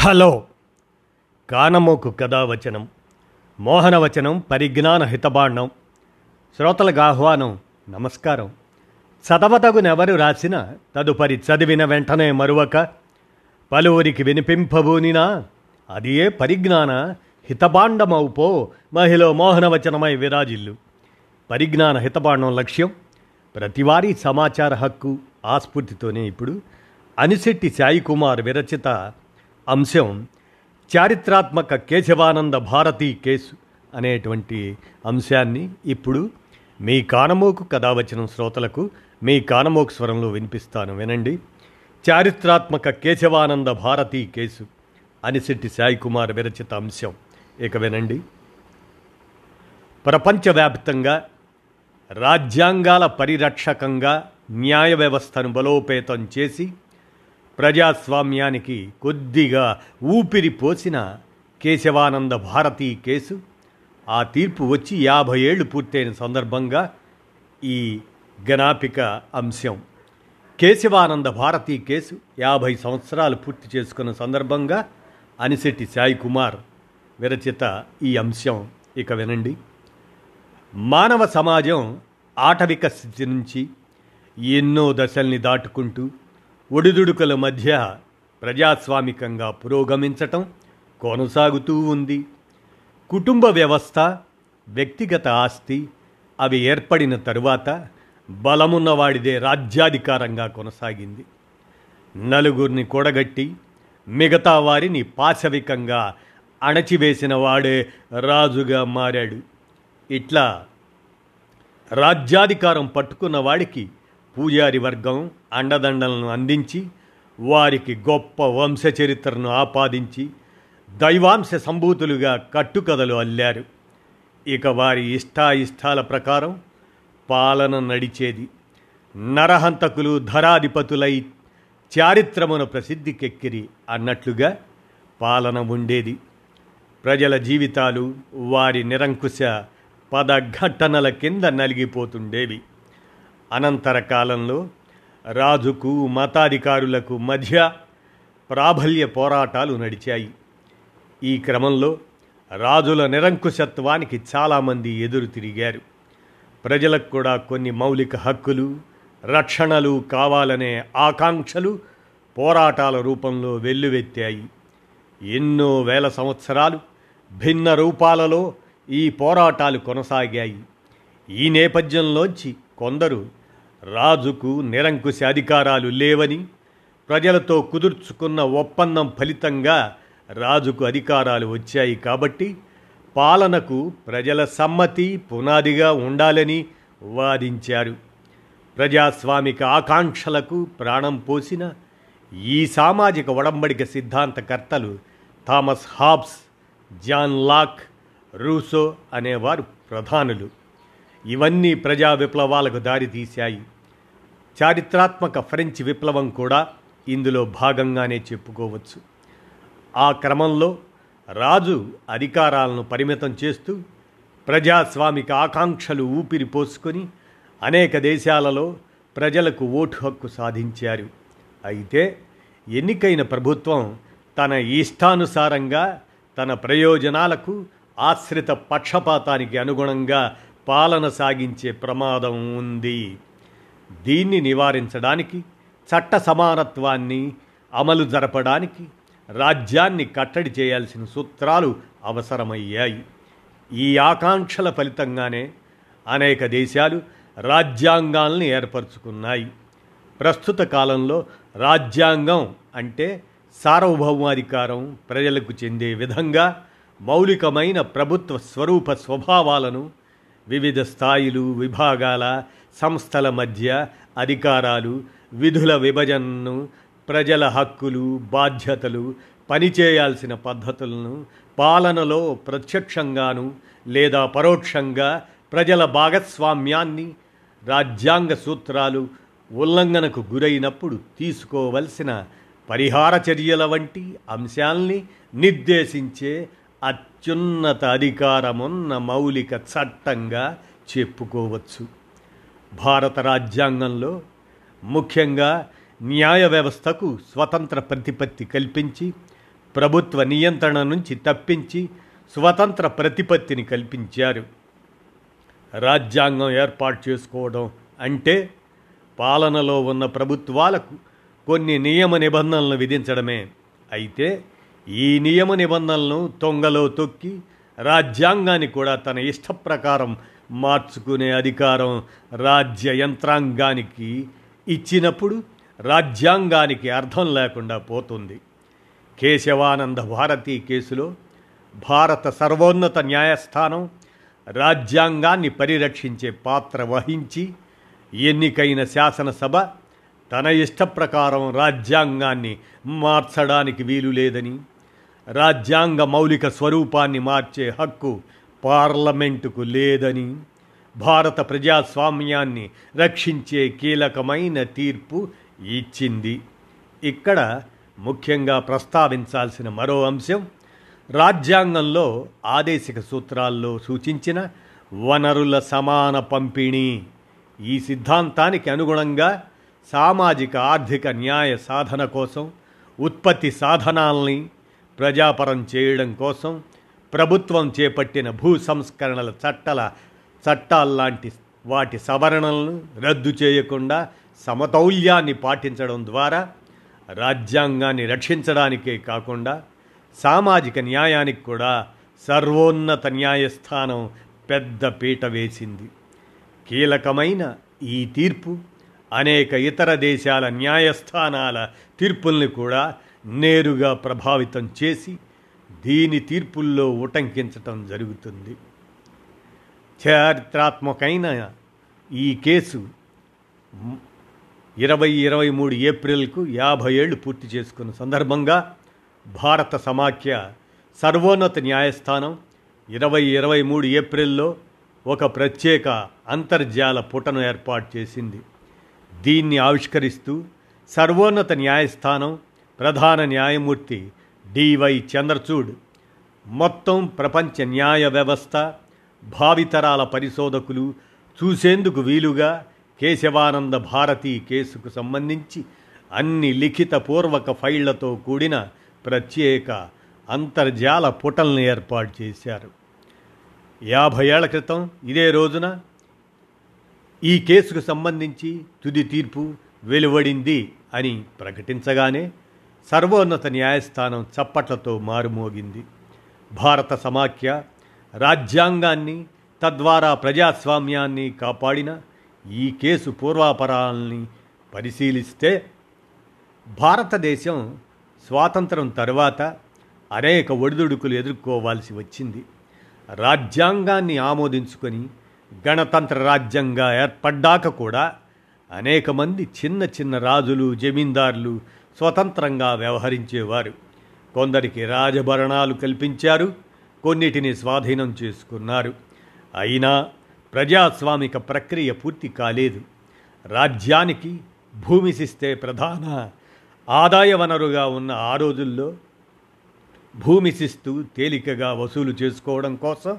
Hello. కానమోకు కథావచనం మోహనవచనం పరిజ్ఞాన హితబాండం శ్రోతలకు ఆహ్వానం నమస్కారం. చదవతగునెవరు రాసిన తదుపరి చదివిన వెంటనే మరువక పలువురికి వినిపింపబూనినా అది ఏ పరిజ్ఞాన హితబాండమవుపో మహిళ మోహనవచనమై విరాజిల్లు. పరిజ్ఞాన హితబాండం లక్ష్యం ప్రతివారీ సమాచార హక్కు ఆస్ఫూర్తితోనే ఇప్పుడు అనిశెట్టి సాయికుమార్ విరచిత అంశం చారిత్రాత్మక కేశవానంద భారతి కేసు అనేటువంటి అంశాన్ని ఇప్పుడు మీ కానమోకు కథావచనం శ్రోతలకు మీ కానమోకు స్వరంలో వినిపిస్తాను వినండి. చారిత్రాత్మక కేశవానంద భారతి కేసు అనిశెట్టి సాయి కుమార్ విరచిత అంశం. ఇక వినండి. ప్రపంచవ్యాప్తంగా రాజ్యాంగాల పరిరక్షకంగా న్యాయ వ్యవస్థను బలోపేతం చేసి ప్రజాస్వామ్యానికి కొద్దిగా ఊపిరి పోసిన కేశవానంద భారతి కేసు. ఆ తీర్పు వచ్చి యాభై ఏళ్ళు పూర్తయిన సందర్భంగా ఈ గణాపిక అంశం. కేశవానంద భారతి కేసు యాభై సంవత్సరాలు పూర్తి చేసుకున్న సందర్భంగా అనిశెట్టి సాయి కుమార్ విరచిత ఈ అంశం. ఇక వినండి. మానవ సమాజం ఆటవిక స్థితి నుంచి ఎన్నో దశల్ని దాటుకుంటూ ఒడిదుడుకుల మధ్య ప్రజాస్వామికంగా పురోగమించటం కొనసాగుతూ ఉంది. కుటుంబ వ్యవస్థ వ్యక్తిగత ఆస్తి అవి ఏర్పడిన తరువాత బలమున్నవాడిదే రాజ్యాధికారంగా కొనసాగింది. నలుగురిని కూడగట్టి మిగతా వారిని పాశవికంగా అణచివేసిన వాడే రాజుగా మారాడు. ఇట్లా రాజ్యాధికారం పట్టుకున్న వాడికి పూజారి వర్గం అండదండలను అందించి వారికి గొప్ప వంశ చరిత్రను ఆపాదించి దైవాంశ సంభూతులుగా కట్టుకథలు అల్లారు. ఇక వారి ఇష్టాయిష్టాల ప్రకారం పాలన నడిచేది. నరహంతకులు ధరాధిపతులై చారిత్రమున ప్రసిద్ధికెక్కిరి అన్నట్లుగా పాలన ఉండేది. ప్రజల జీవితాలు వారి నిరంకుశ పదఘట్టనల కింద నలిగిపోతుండేవి. అనంతర కాలంలో రాజుకు మతాధికారులకు మధ్య ప్రాబల్య పోరాటాలు నడిచాయి. ఈ క్రమంలో రాజుల నిరంకుశత్వానికి చాలామంది ఎదురు తిరిగారు. ప్రజలకు కూడా కొన్ని మౌలిక హక్కులు రక్షణలు కావాలనే ఆకాంక్షలు పోరాటాల రూపంలో వెల్లువెత్తాయి. ఎన్నో వేల సంవత్సరాలు భిన్న రూపాలలో ఈ పోరాటాలు కొనసాగాయి. ఈ నేపథ్యంలోంచి కొందరు రాజుకు నిరంకుశ అధికారాలు లేవని ప్రజలతో కుదుర్చుకున్న ఒప్పందం ఫలితంగా రాజుకు అధికారాలు వచ్చాయి కాబట్టి పాలనకు ప్రజల సమ్మతి పునాదిగా ఉండాలని వాదించారు. ప్రజాస్వామిక ఆకాంక్షలకు ప్రాణం పోసిన ఈ సామాజిక ఒడంబడిక సిద్ధాంతకర్తలు Thomas Hobbes John Locke Rousseau అనేవారు ప్రధానులు. ఇవన్నీ ప్రజా విప్లవాలకు దారితీశాయి చారిత్రాత్మక ఫ్రెంచ్ విప్లవం కూడా ఇందులో భాగంగానే చెప్పుకోవచ్చు. ఆ క్రమంలో రాజు అధికారాలను పరిమితం చేస్తూ ప్రజాస్వామిక ఆకాంక్షలు ఊపిరి పోసుకొని అనేక దేశాలలో ప్రజలకు ఓటు హక్కు సాధించారు. అయితే ఎన్నికైన ప్రభుత్వం తన ఇష్టానుసారంగా తన ప్రయోజనాలకు ఆశ్రిత పక్షపాతానికి అనుగుణంగా పాలన సాగించే ప్రమాదం ఉంది. దీన్ని నివారించడానికి చట్ట సమానత్వాన్ని అమలు జరపడానికి రాజ్యాన్ని కట్టడి చేయాల్సిన సూత్రాలు అవసరమయ్యాయి. ఈ ఆకాంక్షల ఫలితంగానే అనేక దేశాలు రాజ్యాంగాల్ని ఏర్పరచుకున్నాయి. ప్రస్తుత కాలంలో రాజ్యాంగం అంటే సార్వభౌమాధికారం ప్రజలకు చెందే విధంగా మౌలికమైన ప్రభుత్వ స్వరూప స్వభావాలను వివిధ స్థాయిలు విభాగాల సంస్థల మధ్య అధికారాలు విధుల విభజనను ప్రజల హక్కులు బాధ్యతలు పనిచేయాల్సిన పద్ధతులను పాలనలో ప్రత్యక్షంగాను లేదా పరోక్షంగా ప్రజల భాగస్వామ్యాన్ని రాజ్యాంగ సూత్రాలు ఉల్లంఘనకు గురైనప్పుడు తీసుకోవలసిన పరిహార చర్యల వంటి అంశాల్ని నిర్దేశించే అత్యున్నత అధికారమున్న మౌలిక చట్టంగా చెప్పుకోవచ్చు. భారత రాజ్యాంగంలో ముఖ్యంగా న్యాయ వ్యవస్థకు స్వతంత్ర ప్రతిపత్తి కల్పించి ప్రభుత్వ నియంత్రణ నుంచి తప్పించి స్వతంత్ర ప్రతిపత్తిని కల్పించారు. రాజ్యాంగం ఏర్పాటు చేసుకోవడం అంటే పాలనలో ఉన్న ప్రభుత్వాలకు కొన్ని నియమ నిబంధనలను విధించడమే. అయితే ఈ నియమ నిబంధనలను తొంగలో తొక్కి రాజ్యాంగాన్ని కూడా తన ఇష్ట ప్రకారం మార్చుకునే అధికారం రాజ్య యంత్రాంగానికి ఇచ్చినప్పుడు రాజ్యాంగానికి అర్థం లేకుండా పోతుంది. కేశవానంద భారతి కేసులో భారత సర్వోన్నత న్యాయస్థానం రాజ్యాంగాన్ని పరిరక్షించే పాత్ర వహించి ఎన్నికైన శాసనసభ తన ఇష్ట ప్రకారం రాజ్యాంగాన్ని మార్చడానికి వీలు లేదని రాజ్యాంగ మౌలిక స్వరూపాన్ని మార్చే హక్కు పార్లమెంటుకు లేదని భారత ప్రజాస్వామ్యాన్ని రక్షించే కీలకమైన తీర్పు ఇచ్చింది. ఇక్కడ ముఖ్యంగా ప్రస్తావించాల్సిన మరో అంశం రాజ్యాంగంలో ఆదేశిక సూత్రాల్లో సూచించిన వనరుల సమాన పంపిణీ. ఈ సిద్ధాంతానికి అనుగుణంగా సామాజిక ఆర్థిక న్యాయ సాధన కోసం ఉత్పత్తి సాధనాల్ని ప్రజాపరం చేయడం కోసం ప్రభుత్వం చేపట్టిన భూ సంస్కరణల చట్టల చట్టాల్లాంటి వాటి సవరణలను రద్దు చేయకుండా సమతౌల్యాన్ని పాటించడం ద్వారా రాజ్యాంగాన్ని రక్షించడానికే కాకుండా సామాజిక న్యాయానికి కూడా సర్వోన్నత న్యాయస్థానం పెద్ద పీట వేసింది. కీలకమైన ఈ తీర్పు అనేక ఇతర దేశాల న్యాయస్థానాల తీర్పుల్ని కూడా నేరుగా ప్రభావితం చేసి దీని తీర్పుల్లో ఉటంకించటం జరుగుతుంది. చారిత్రాత్మకమైన ఈ కేసు ఇరవై ఇరవై మూడు ఏప్రిల్కు యాభై ఏళ్ళు పూర్తి చేసుకున్న సందర్భంగా భారత సమాఖ్య సర్వోన్నత న్యాయస్థానం ఇరవై ఇరవై మూడు ఏప్రిల్లో ఒక ప్రత్యేక అంతర్జాల పుటను ఏర్పాటు చేసింది. దీన్ని ఆవిష్కరిస్తూ సర్వోన్నత న్యాయస్థానం ప్రధాన న్యాయమూర్తి డివై చంద్రచూడ్ మొత్తం ప్రపంచ న్యాయ వ్యవస్థ భావితరాల పరిశోధకులు చూసేందుకు వీలుగా కేశవానంద భారతి కేసుకు సంబంధించి అన్ని లిఖిత పూర్వక ఫైళ్ళతో కూడిన ప్రత్యేక అంతర్జాల పుటల్ని ఏర్పాటు చేశారు. యాభై ఏళ్ళ క్రితం ఇదే రోజున ఈ కేసుకు సంబంధించి తుది తీర్పు వెలువడింది అని ప్రకటించగానే సర్వోన్నత న్యాయస్థానం చప్పట్లతో మారుమోగింది. భారత సమాఖ్య రాజ్యాంగాన్ని తద్వారా ప్రజాస్వామ్యాన్ని కాపాడిన ఈ కేసు పూర్వాపరాలని పరిశీలిస్తే భారతదేశం స్వాతంత్రం తర్వాత అనేక ఒడిదుడుకులు ఎదుర్కోవాల్సి వచ్చింది. రాజ్యాంగాన్ని ఆమోదించుకొని గణతంత్ర రాజ్యంగా ఏర్పడ్డాక కూడా అనేక మంది చిన్న చిన్న రాజులు జమీందారులు స్వతంత్రంగా వ్యవహరించేవారు. కొందరికి రాజభరణాలు కల్పించారు కొన్నిటిని స్వాధీనం చేసుకున్నారు. అయినా ప్రజాస్వామిక ప్రక్రియ పూర్తి కాలేదు. రాజ్యానికి భూమిశిస్తే ప్రధాన ఆదాయ వనరుగా ఉన్న ఆ రోజుల్లో భూమిశిస్తు తేలికగా వసూలు చేసుకోవడం కోసం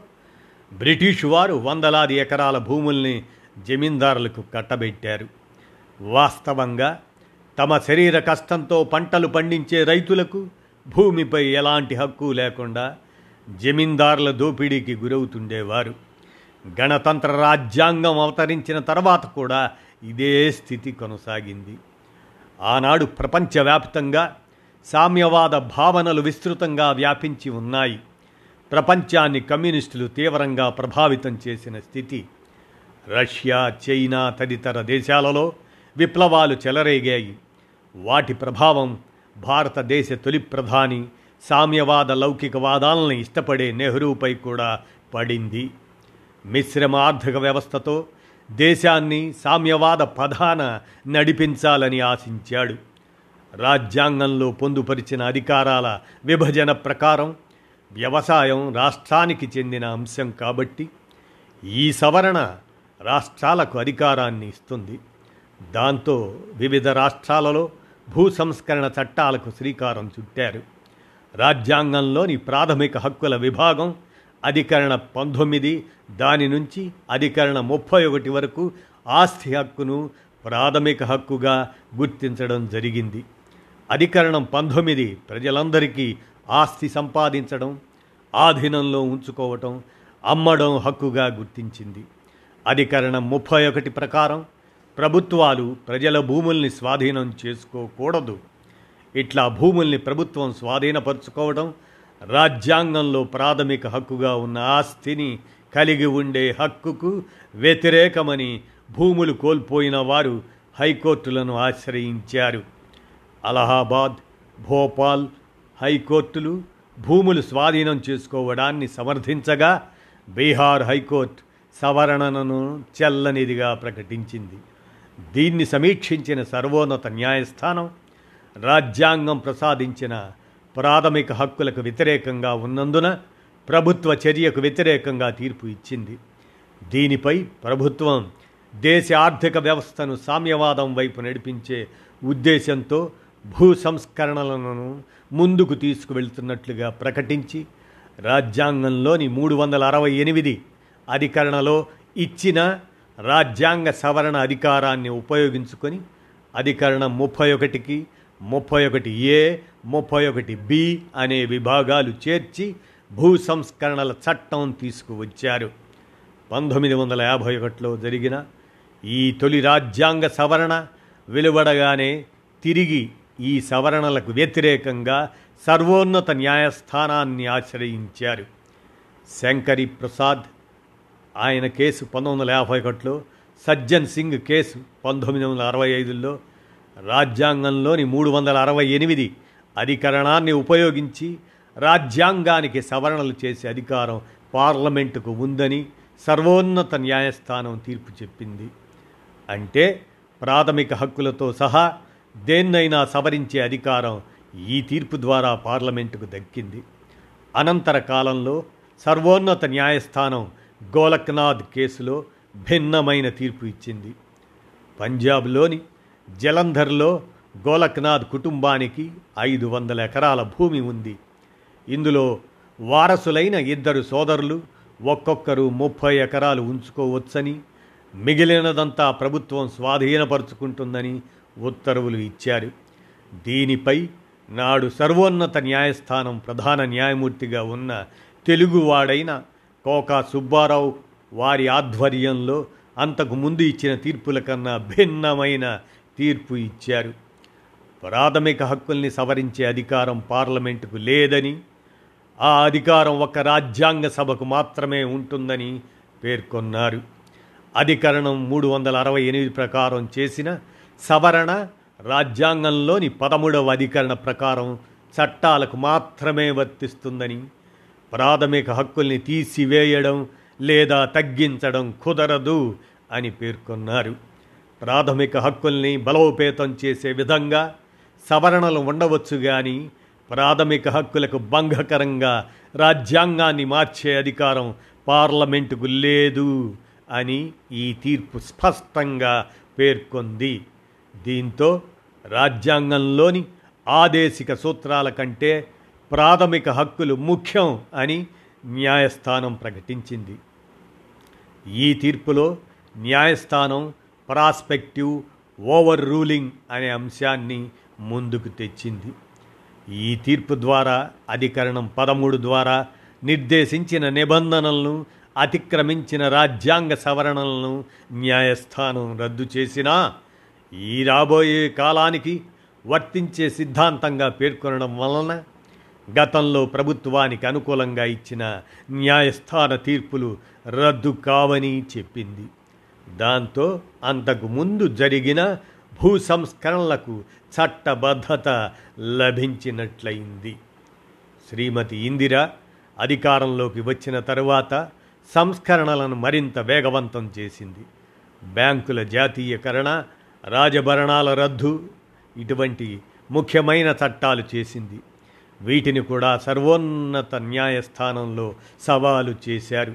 బ్రిటిష్ వారు వందలాది ఎకరాల భూముల్ని జమీందారులకు కట్టబెట్టారు. వాస్తవంగా తమ శరీర కష్టంతో పంటలు పండించే రైతులకు భూమిపై ఎలాంటి హక్కు లేకుండా జమీందారుల దోపిడీకి గురవుతుండేవారు. గణతంత్ర రాజ్యాంగం అవతరించిన తర్వాత కూడా ఇదే స్థితి కొనసాగింది. ఆనాడు ప్రపంచవ్యాప్తంగా సామ్యవాద భావనలు విస్తృతంగా వ్యాపించి ఉన్నాయి. ప్రపంచాన్ని కమ్యూనిస్టులు తీవ్రంగా ప్రభావితం చేసిన స్థితి. రష్యా చైనా తదితర దేశాలలో విప్లవాలు చెలరేగాయి. వాటి ప్రభావం భారతదేశ తొలి ప్రధాని సామ్యవాద లౌకికవాదాలను ఇష్టపడే నెహ్రూపై కూడా పడింది. మిశ్రమ ఆర్థిక వ్యవస్థతో దేశాన్ని సామ్యవాద ప్రధాన నడిపించాలని ఆశించాడు. రాజ్యాంగంలో పొందుపరిచిన అధికారాల విభజన ప్రకారం వ్యవసాయం రాష్ట్రానికి చెందిన అంశం కాబట్టి ఈ సవరణ రాష్ట్రాలకు అధికారాన్ని ఇస్తుంది. దాంతో వివిధ రాష్ట్రాలలో భూ సంస్కరణ చట్టాలకు శ్రీకారం చుట్టారు. రాజ్యాంగంలోని ప్రాథమిక హక్కుల విభాగం అధికరణ పంతొమ్మిది దాని నుంచి అధికరణ ముప్పై ఒకటి వరకు ఆస్తి హక్కును ప్రాథమిక హక్కుగా గుర్తించడం జరిగింది. అధికరణం పంతొమ్మిది ప్రజలందరికీ ఆస్తి సంపాదించడం ఆధీనంలో ఉంచుకోవటం అమ్మడం హక్కుగా గుర్తించింది. అధికరణం ముప్పై ఒకటి ప్రకారం ప్రభుత్వాలు ప్రజల భూముల్ని స్వాధీనం చేసుకోకూడదు. ఇట్లా భూముల్ని ప్రభుత్వం స్వాధీనపరుచుకోవడం రాజ్యాంగంలో ప్రాథమిక హక్కుగా ఉన్న ఆస్తిని కలిగి ఉండే హక్కుకు వ్యతిరేకమని భూములు కోల్పోయిన వారు హైకోర్టులను ఆశ్రయించారు. అలహాబాద్ భోపాల్ హైకోర్టులు భూములు స్వాధీనం చేసుకోవడాన్ని సమర్థించగా బీహార్ హైకోర్టు సవరణను చెల్లనిదిగా ప్రకటించింది. దీన్ని సమీక్షించిన సర్వోన్నత న్యాయస్థానం రాజ్యాంగం ప్రసాదించిన ప్రాథమిక హక్కులకు వ్యతిరేకంగా ఉన్నందున ప్రభుత్వ చర్యకు వ్యతిరేకంగా తీర్పు ఇచ్చింది. దీనిపై ప్రభుత్వం దేశ ఆర్థిక వ్యవస్థను సామ్యవాదం వైపు నడిపించే ఉద్దేశంతో భూ సంస్కరణలను ముందుకు తీసుకువెళ్తున్నట్లుగా ప్రకటించి రాజ్యాంగంలోని మూడు వందల అరవై ఎనిమిది అధికరణలో ఇచ్చిన రాజ్యాంగ సవరణ అధికారాన్ని ఉపయోగించుకొని అధికరణం ముప్పై ఒకటికి ముప్పై ఒకటి ఏ ముప్పై ఒకటి బి అనే విభాగాలు చేర్చి భూ సంస్కరణల చట్టం తీసుకువచ్చారు. పంతొమ్మిది వందల యాభై ఒకటిలో జరిగిన ఈ తొలి రాజ్యాంగ సవరణ వెలువడగానే తిరిగి ఈ సవరణలకు వ్యతిరేకంగా సర్వోన్నత న్యాయస్థానాన్ని ఆశ్రయించారు. శంకరి ప్రసాద్ ఆయన కేసు పంతొమ్మిది వందల యాభై ఒకటిలో సజ్జన్ సింగ్ కేసు పంతొమ్మిది వందల అరవై ఐదులో రాజ్యాంగంలోని మూడు వందల అరవై ఎనిమిది అధికరణాన్ని ఉపయోగించి రాజ్యాంగానికి సవరణలు చేసే అధికారం పార్లమెంటుకు ఉందని సర్వోన్నత న్యాయస్థానం తీర్పు చెప్పింది. అంటే ప్రాథమిక హక్కులతో సహా దేన్నైనా సవరించే అధికారం ఈ తీర్పు ద్వారా పార్లమెంటుకు దక్కింది. అనంతర కాలంలో సర్వోన్నత న్యాయస్థానం గోలక్నాథ్ కేసులో భిన్నమైన తీర్పు ఇచ్చింది. పంజాబ్లోని జలంధర్లో గోలక్నాథ్ కుటుంబానికి ఐదు వందల ఎకరాల భూమి ఉంది. ఇందులో వారసులైన ఇద్దరు సోదరులు ఒక్కొక్కరు ముప్పై ఎకరాలు ఉంచుకోవచ్చని మిగిలినదంతా ప్రభుత్వం స్వాధీనపరుచుకుంటుందని ఉత్తర్వులు ఇచ్చారు. దీనిపై నాడు సర్వోన్నత న్యాయస్థానం ప్రధాన న్యాయమూర్తిగా ఉన్న తెలుగువాడైన కోకా సుబ్బారావు వారి ఆధ్వర్యంలో అంతకు ముందు ఇచ్చిన తీర్పుల కన్నా భిన్నమైన తీర్పు ఇచ్చారు. ప్రాథమిక హక్కుల్ని సవరించే అధికారం పార్లమెంటుకు లేదని ఆ అధికారం ఒక రాజ్యాంగ సభకు మాత్రమే ఉంటుందని పేర్కొన్నారు. అధికరణం మూడు వందల అరవై ఎనిమిది ప్రకారం చేసిన సవరణ రాజ్యాంగంలోని పదమూడవ అధికరణ ప్రకారం చట్టాలకు మాత్రమే వర్తిస్తుందని ప్రాథమిక హక్కుల్ని తీసివేయడం లేదా తగ్గించడం కుదరదు అని పేర్కొన్నారు. ప్రాథమిక హక్కుల్ని బలోపేతం చేసే విధంగా సవరణలు ఉండవచ్చు కానీ ప్రాథమిక హక్కులకు భంగకరంగా రాజ్యాంగాన్ని మార్చే అధికారం పార్లమెంటుకు లేదు అని ఈ తీర్పు స్పష్టంగా పేర్కొంది. దీంతో రాజ్యాంగంలోని ఆదేశిక సూత్రాల కంటే ప్రాథమిక హక్కులు ముఖ్యం అని న్యాయస్థానం ప్రకటించింది. ఈ తీర్పులో న్యాయస్థానం ప్రాస్పెక్టివ్ ఓవర్ రూలింగ్ అనే అంశాన్ని ముందుకు తెచ్చింది. ఈ తీర్పు ద్వారా అధికరణం పదమూడు ద్వారా నిర్దేశించిన నిబంధనలను అతిక్రమించిన రాజ్యాంగ సవరణలను న్యాయస్థానం రద్దు చేసినా ఈ రాబోయే కాలానికి వర్తించే సిద్ధాంతంగా పేర్కొనడం వలన గతంలో ప్రభుత్వానికి అనుకూలంగా ఇచ్చిన న్యాయస్థాన తీర్పులు రద్దు కావని చెప్పింది. దాంతో అంతకు ముందు జరిగిన భూ సంస్కరణలకు చట్టబద్ధత లభించినట్లయింది. శ్రీమతి ఇందిర అధికారంలోకి వచ్చిన తరువాత సంస్కరణలను మరింత వేగవంతం చేసింది. బ్యాంకుల జాతీయకరణ రాజభరణాల రద్దు ఇటువంటి ముఖ్యమైన చట్టాలు చేసింది. వీటిని కూడా సర్వోన్నత న్యాయస్థానంలో సవాలు చేశారు.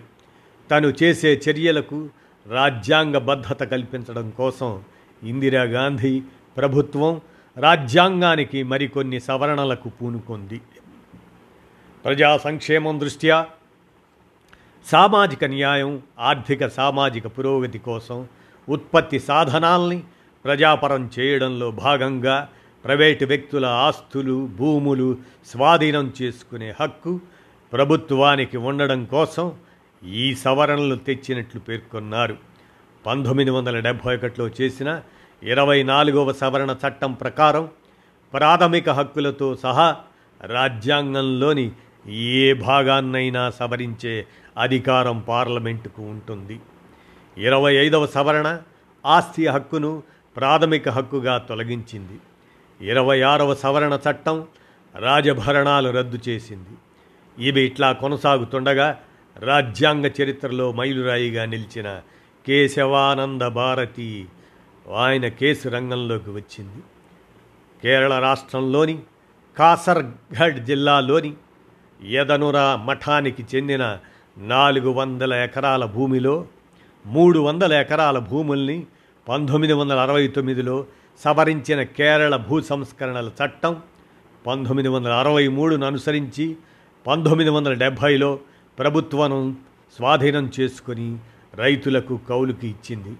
తను చేసే చర్యలకు రాజ్యాంగబద్ధత కల్పించడం కోసం ఇందిరాగాంధీ ప్రభుత్వం రాజ్యాంగానికి మరికొన్ని సవరణలకు పూనుకొంది. ప్రజా సంక్షేమం దృష్ట్యా సామాజిక న్యాయం ఆర్థిక సామాజిక పురోగతి కోసం ఉత్పత్తి సాధనాల్ని ప్రజాపరం చేయడంలో భాగంగా ప్రైవేటు వ్యక్తుల ఆస్తులు భూములు స్వాధీనం చేసుకునే హక్కు ప్రభుత్వానికి ఉండడం కోసం ఈ సవరణలు తెచ్చినట్లు పేర్కొన్నారు. పంతొమ్మిది వందల డెబ్భై ఒకటిలో చేసిన ఇరవై నాలుగవ సవరణ చట్టం ప్రకారం ప్రాథమిక హక్కులతో సహా రాజ్యాంగంలోని ఏ భాగాన్నైనా సవరించే అధికారం పార్లమెంటుకు ఉంటుంది. ఇరవై ఐదవ సవరణ ఆస్తి హక్కును ప్రాథమిక హక్కుగా తొలగించింది. ఇరవై ఆరవ సవరణ చట్టం రాజభరణాలు రద్దు చేసింది. ఇవి ఇట్లా కొనసాగుతుండగా రాజ్యాంగ చరిత్రలో మైలురాయిగా నిలిచిన కేశవానంద భారతి ఆయన కేసు రంగంలోకి వచ్చింది. కేరళ రాష్ట్రంలోని కాసర్గఢ్ జిల్లాలోని యదనుర మఠానికి చెందిన నాలుగు వందల ఎకరాల భూమిలో మూడు వందల ఎకరాల భూముల్ని పంతొమ్మిది వందల అరవై తొమ్మిదిలో సవరించిన కేరళ భూ సంస్కరణల చట్టం పంతొమ్మిది వందల అరవై మూడును అనుసరించి పంతొమ్మిది వందల డెబ్భైలో ప్రభుత్వం స్వాధీనం చేసుకుని రైతులకు కౌలుకి ఇచ్చింది.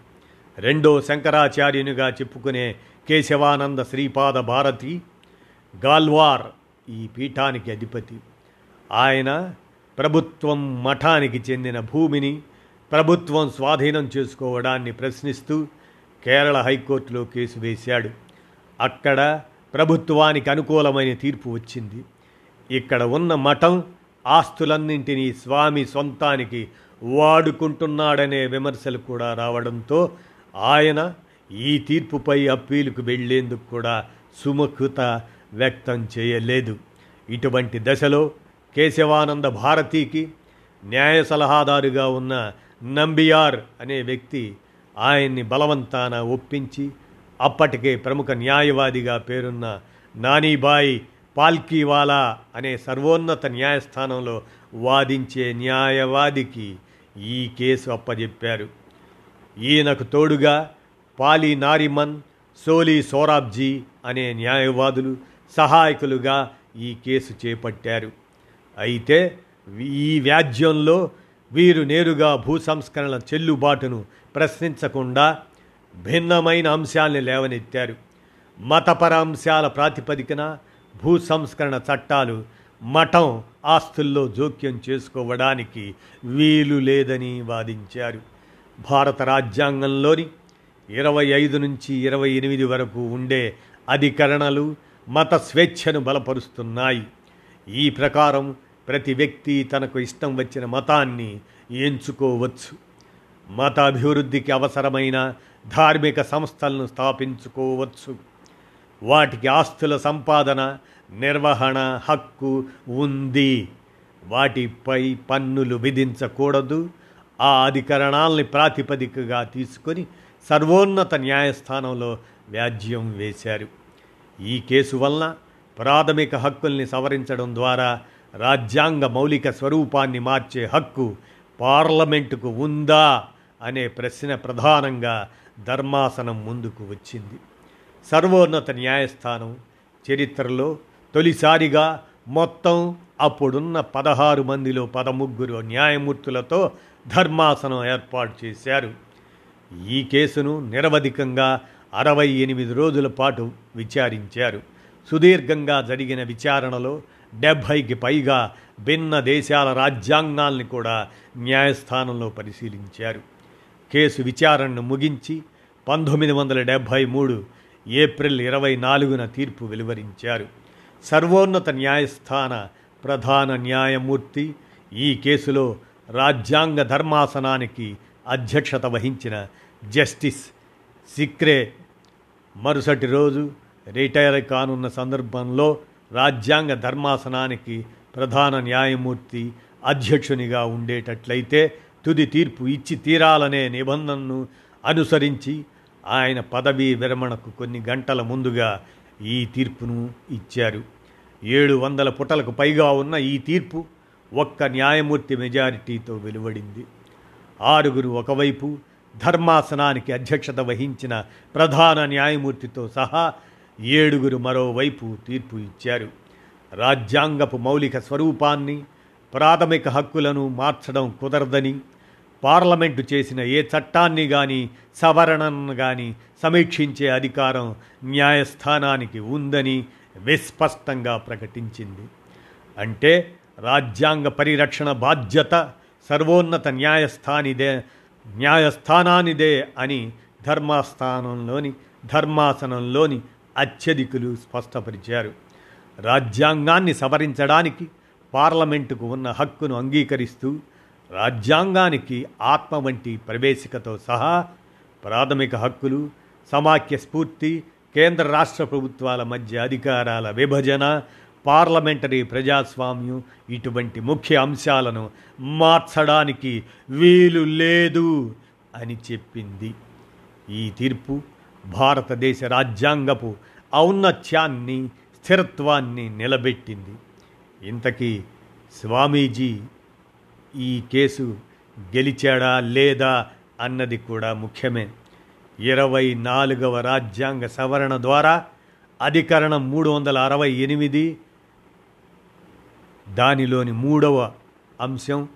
రెండో శంకరాచార్యునిగా చెప్పుకునే కేశవానంద శ్రీపాద భారతి గాల్వార్ ఈ పీఠానికి అధిపతి. ఆయన ప్రభుత్వం మఠానికి చెందిన భూమిని ప్రభుత్వం స్వాధీనం చేసుకోవడాన్ని ప్రశ్నిస్తూ కేరళ హైకోర్టులో కేసు వేశాడు. అక్కడ ప్రభుత్వానికి అనుకూలమైన తీర్పు వచ్చింది. ఇక్కడ ఉన్న మఠం ఆస్తులన్నింటినీ స్వామి సొంతానికి వాడుకుంటున్నాడనే విమర్శలు కూడా రావడంతో ఆయన ఈ తీర్పుపై అప్పీలుకు వెళ్ళేందుకు కూడా సుముఖత వ్యక్తం చేయలేదు. ఇటువంటి దశలో కేశవానంద భారతికి న్యాయ సలహాదారుగా ఉన్న నంబియార్ అనే వ్యక్తి ఆయన్ని బలవంతాన ఒప్పించి అప్పటికే ప్రముఖ న్యాయవాదిగా పేరున్న నానీబాయి పాల్కీవాలా అనే సర్వోన్నత న్యాయస్థానంలో వాదించే న్యాయవాదికి ఈ కేసు అప్పజెప్పారు. ఈయనకు తోడుగా పాలి నారిమన్ సోలీ సోరాబ్జీ అనే న్యాయవాదులు సహాయకులుగా ఈ కేసు చేపట్టారు. అయితే ఈ వ్యాజ్యంలో వీరు నేరుగా భూ సంస్కరణల చెల్లుబాటును ప్రశ్నించకుండా భిన్నమైన అంశాల్ని లేవనెత్తారు. మతపర అంశాల ప్రాతిపదికన భూ సంస్కరణ చట్టాలు మఠం ఆస్తుల్లో జోక్యం చేసుకోవడానికి వీలు లేదని వాదించారు. భారత రాజ్యాంగంలోని ఇరవై ఐదు నుంచి ఇరవై ఎనిమిది వరకు ఉండే అధికరణలు మత స్వేచ్ఛను బలపరుస్తున్నాయి. ఈ ప్రకారం ప్రతి వ్యక్తి తనకు ఇష్టం వచ్చిన మతాన్ని ఎంచుకోవచ్చు. మత అభివృద్ధికి అవసరమైన ధార్మిక సంస్థలను స్థాపించుకోవచ్చు. వాటికి ఆస్తుల సంపాదన నిర్వహణ హక్కు ఉంది. వాటిపై పన్నులు విధించకూడదు. ఆ అధికరణాలని ప్రాతిపదికగా తీసుకొని సర్వోన్నత న్యాయస్థానంలో వ్యాజ్యం వేశారు. ఈ కేసు వలన ప్రాథమిక హక్కుల్ని సవరించడం ద్వారా రాజ్యాంగ మౌలిక స్వరూపాన్ని మార్చే హక్కు పార్లమెంటుకు ఉందా అనే ప్రశ్న ప్రధానంగా ధర్మాసనం ముందుకు వచ్చింది. సర్వోన్నత న్యాయస్థానం చరిత్రలో తొలిసారిగా మొత్తం అప్పుడున్న పదహారు మందిలో పదముగ్గురు న్యాయమూర్తులతో ధర్మాసనం ఏర్పాటు చేశారు. ఈ కేసును నిరవధికంగా అరవై ఎనిమిది రోజుల పాటు విచారించారు. సుదీర్ఘంగా జరిగిన విచారణలో డెబ్భైకి పైగా భిన్న దేశాల రాజ్యాంగాల్ని కూడా న్యాయస్థానంలో పరిశీలించారు. కేసు విచారణను ముగించి పంతొమ్మిది వందల డెబ్భై మూడు ఏప్రిల్ ఇరవై నాలుగున తీర్పు వెలువరించారు. సర్వోన్నత న్యాయస్థాన ప్రధాన న్యాయమూర్తి ఈ కేసులో రాజ్యాంగ ధర్మాసనానికి అధ్యక్షత వహించిన జస్టిస్ సిక్రే మరుసటి రోజు రిటైర్ కానున్న సందర్భంలో రాజ్యాంగ ధర్మాసనానికి ప్రధాన న్యాయమూర్తి అధ్యక్షునిగా ఉండేటట్లయితే తుది తీర్పు ఇచ్చి తీరాలనే నిబంధనను అనుసరించి ఆయన పదవీ విరమణకు కొన్ని గంటల ముందుగా ఈ తీర్పును ఇచ్చారు. ఏడు వందల పుటలకు పైగా ఉన్న ఈ తీర్పు ఒక్క న్యాయమూర్తి మెజారిటీతో వెలువడింది. ఆరుగురు ఒకవైపు ధర్మాసనానికి అధ్యక్షత వహించిన ప్రధాన న్యాయమూర్తితో సహా ఏడుగురు మరోవైపు తీర్పు ఇచ్చారు. రాజ్యాంగపు మౌలిక స్వరూపాన్ని ప్రాథమిక హక్కులను మార్చడం కుదరదని పార్లమెంటు చేసిన ఏ చట్టాన్ని కానీ సవరణను కానీ సమీక్షించే అధికారం న్యాయస్థానానికి ఉందని విస్పష్టంగా ప్రకటించింది. అంటే రాజ్యాంగ పరిరక్షణ బాధ్యత సర్వోన్నత న్యాయస్థానిదే న్యాయస్థానానిదే అని ధర్మాస్థానంలోని ధర్మాసనంలోని అత్యధికులు స్పష్టపరిచారు. రాజ్యాంగాన్ని సవరించడానికి పార్లమెంటుకు ఉన్న హక్కును అంగీకరిస్తూ రాజ్యాంగానికి ఆత్మ వంటి ప్రవేశికతో సహా ప్రాథమిక హక్కులు సమాఖ్య స్ఫూర్తి కేంద్ర రాష్ట్ర ప్రభుత్వాల మధ్య అధికారాల విభజన పార్లమెంటరీ ప్రజాస్వామ్యం ఇటువంటి ముఖ్య అంశాలను మార్చడానికి వీలు లేదు అని చెప్పింది. ఈ తీర్పు భారతదేశ రాజ్యాంగపు ఔన్నత్యాన్ని స్థిరత్వాన్ని నిలబెట్టింది. ఇంతకీ స్వామీజీ ఈ కేసు గెలిచాడా లేదా అన్నది కూడా ముఖ్యమే. ఇరవై నాలుగవ రాజ్యాంగ సవరణ ద్వారా అధికరణం మూడు వందల అరవై ఎనిమిది దానిలోని మూడవ అంశం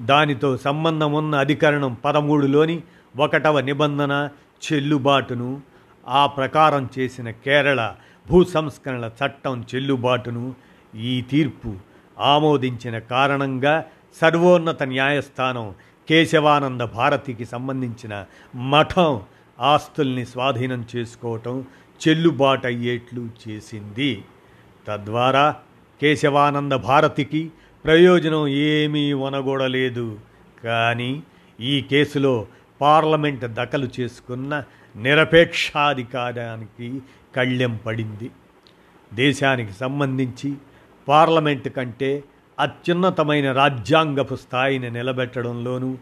దానితో సంబంధం ఉన్న అధికరణం పదమూడులోని ఒకటవ నిబంధన చెల్లుబాటును ఆ ప్రకారం చేసిన కేరళ భూ సంస్కరణల చట్టం చెల్లుబాటును ఈ తీర్పు ఆమోదించిన కారణంగా సర్వోన్నత న్యాయస్థానం కేశవానంద భారతికి సంబంధించిన మఠం ఆస్తుల్ని స్వాధీనం చేసుకోవటం చెల్లుబాటు అయ్యేట్లు చేసింది. తద్వారా కేశవానంద భారతికి ప్రయోజనం ఏమీ వనగూడలేదు. కానీ ఈ కేసులో పార్లమెంట్ దఖలు చేసుకున్న నిరపేక్షాధికారానికి కళ్ళెం పడింది. దేశానికి సంబంధించి పార్లమెంటు కంటే అత్యున్నతమైన రాజ్యాంగపు స్థాయిని నిలబెట్టడంలోనూ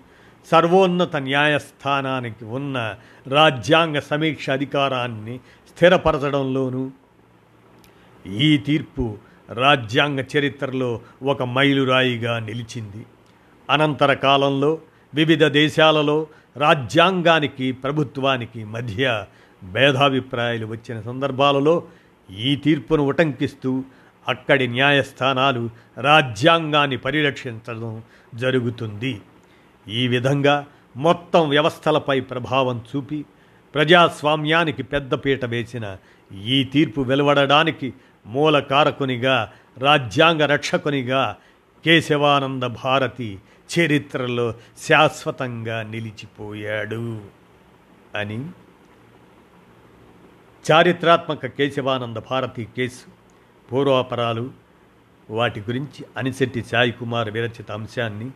సర్వోన్నత న్యాయస్థానానికి ఉన్న రాజ్యాంగ సమీక్ష అధికారాన్ని స్థిరపరచడంలోనూ ఈ తీర్పు రాజ్యాంగ చరిత్రలో ఒక మైలురాయిగా నిలిచింది. అనంతర కాలంలో వివిధ దేశాలలో రాజ్యాంగానికి ప్రభుత్వానికి మధ్య భేదాభిప్రాయాలు వచ్చిన సందర్భాలలో ఈ తీర్పును ఉటంకిస్తూ అక్కడి న్యాయస్థానాలు రాజ్యాంగాన్ని పరిరక్షించడం జరుగుతుంది. ఈ విధంగా మొత్తం వ్యవస్థలపై ప్రభావం చూపి ప్రజాస్వామ్యానికి పెద్దపీట వేసిన ఈ తీర్పు వెలువడడానికి మూల కారకునిగా రాజ్యాంగ రక్షకునిగా కేశవానంద భారతి చరిత్రలో శాశ్వతంగా నిలిచిపోయాడు అని చారిత్రాత్మక కేశవానంద భారతి కేసు పూర్వాపరాలు వాటి గురించి అనిశెట్టి సాయి కుమార్ విరచిత అంశాన్ని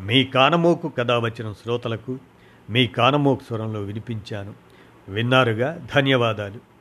మీ కానమోకు కథ వచ్చిన శ్రోతలకు మీ కానమోకు స్వరంలో వినిపించాను. విన్నారుగా? ధన్యవాదాలు.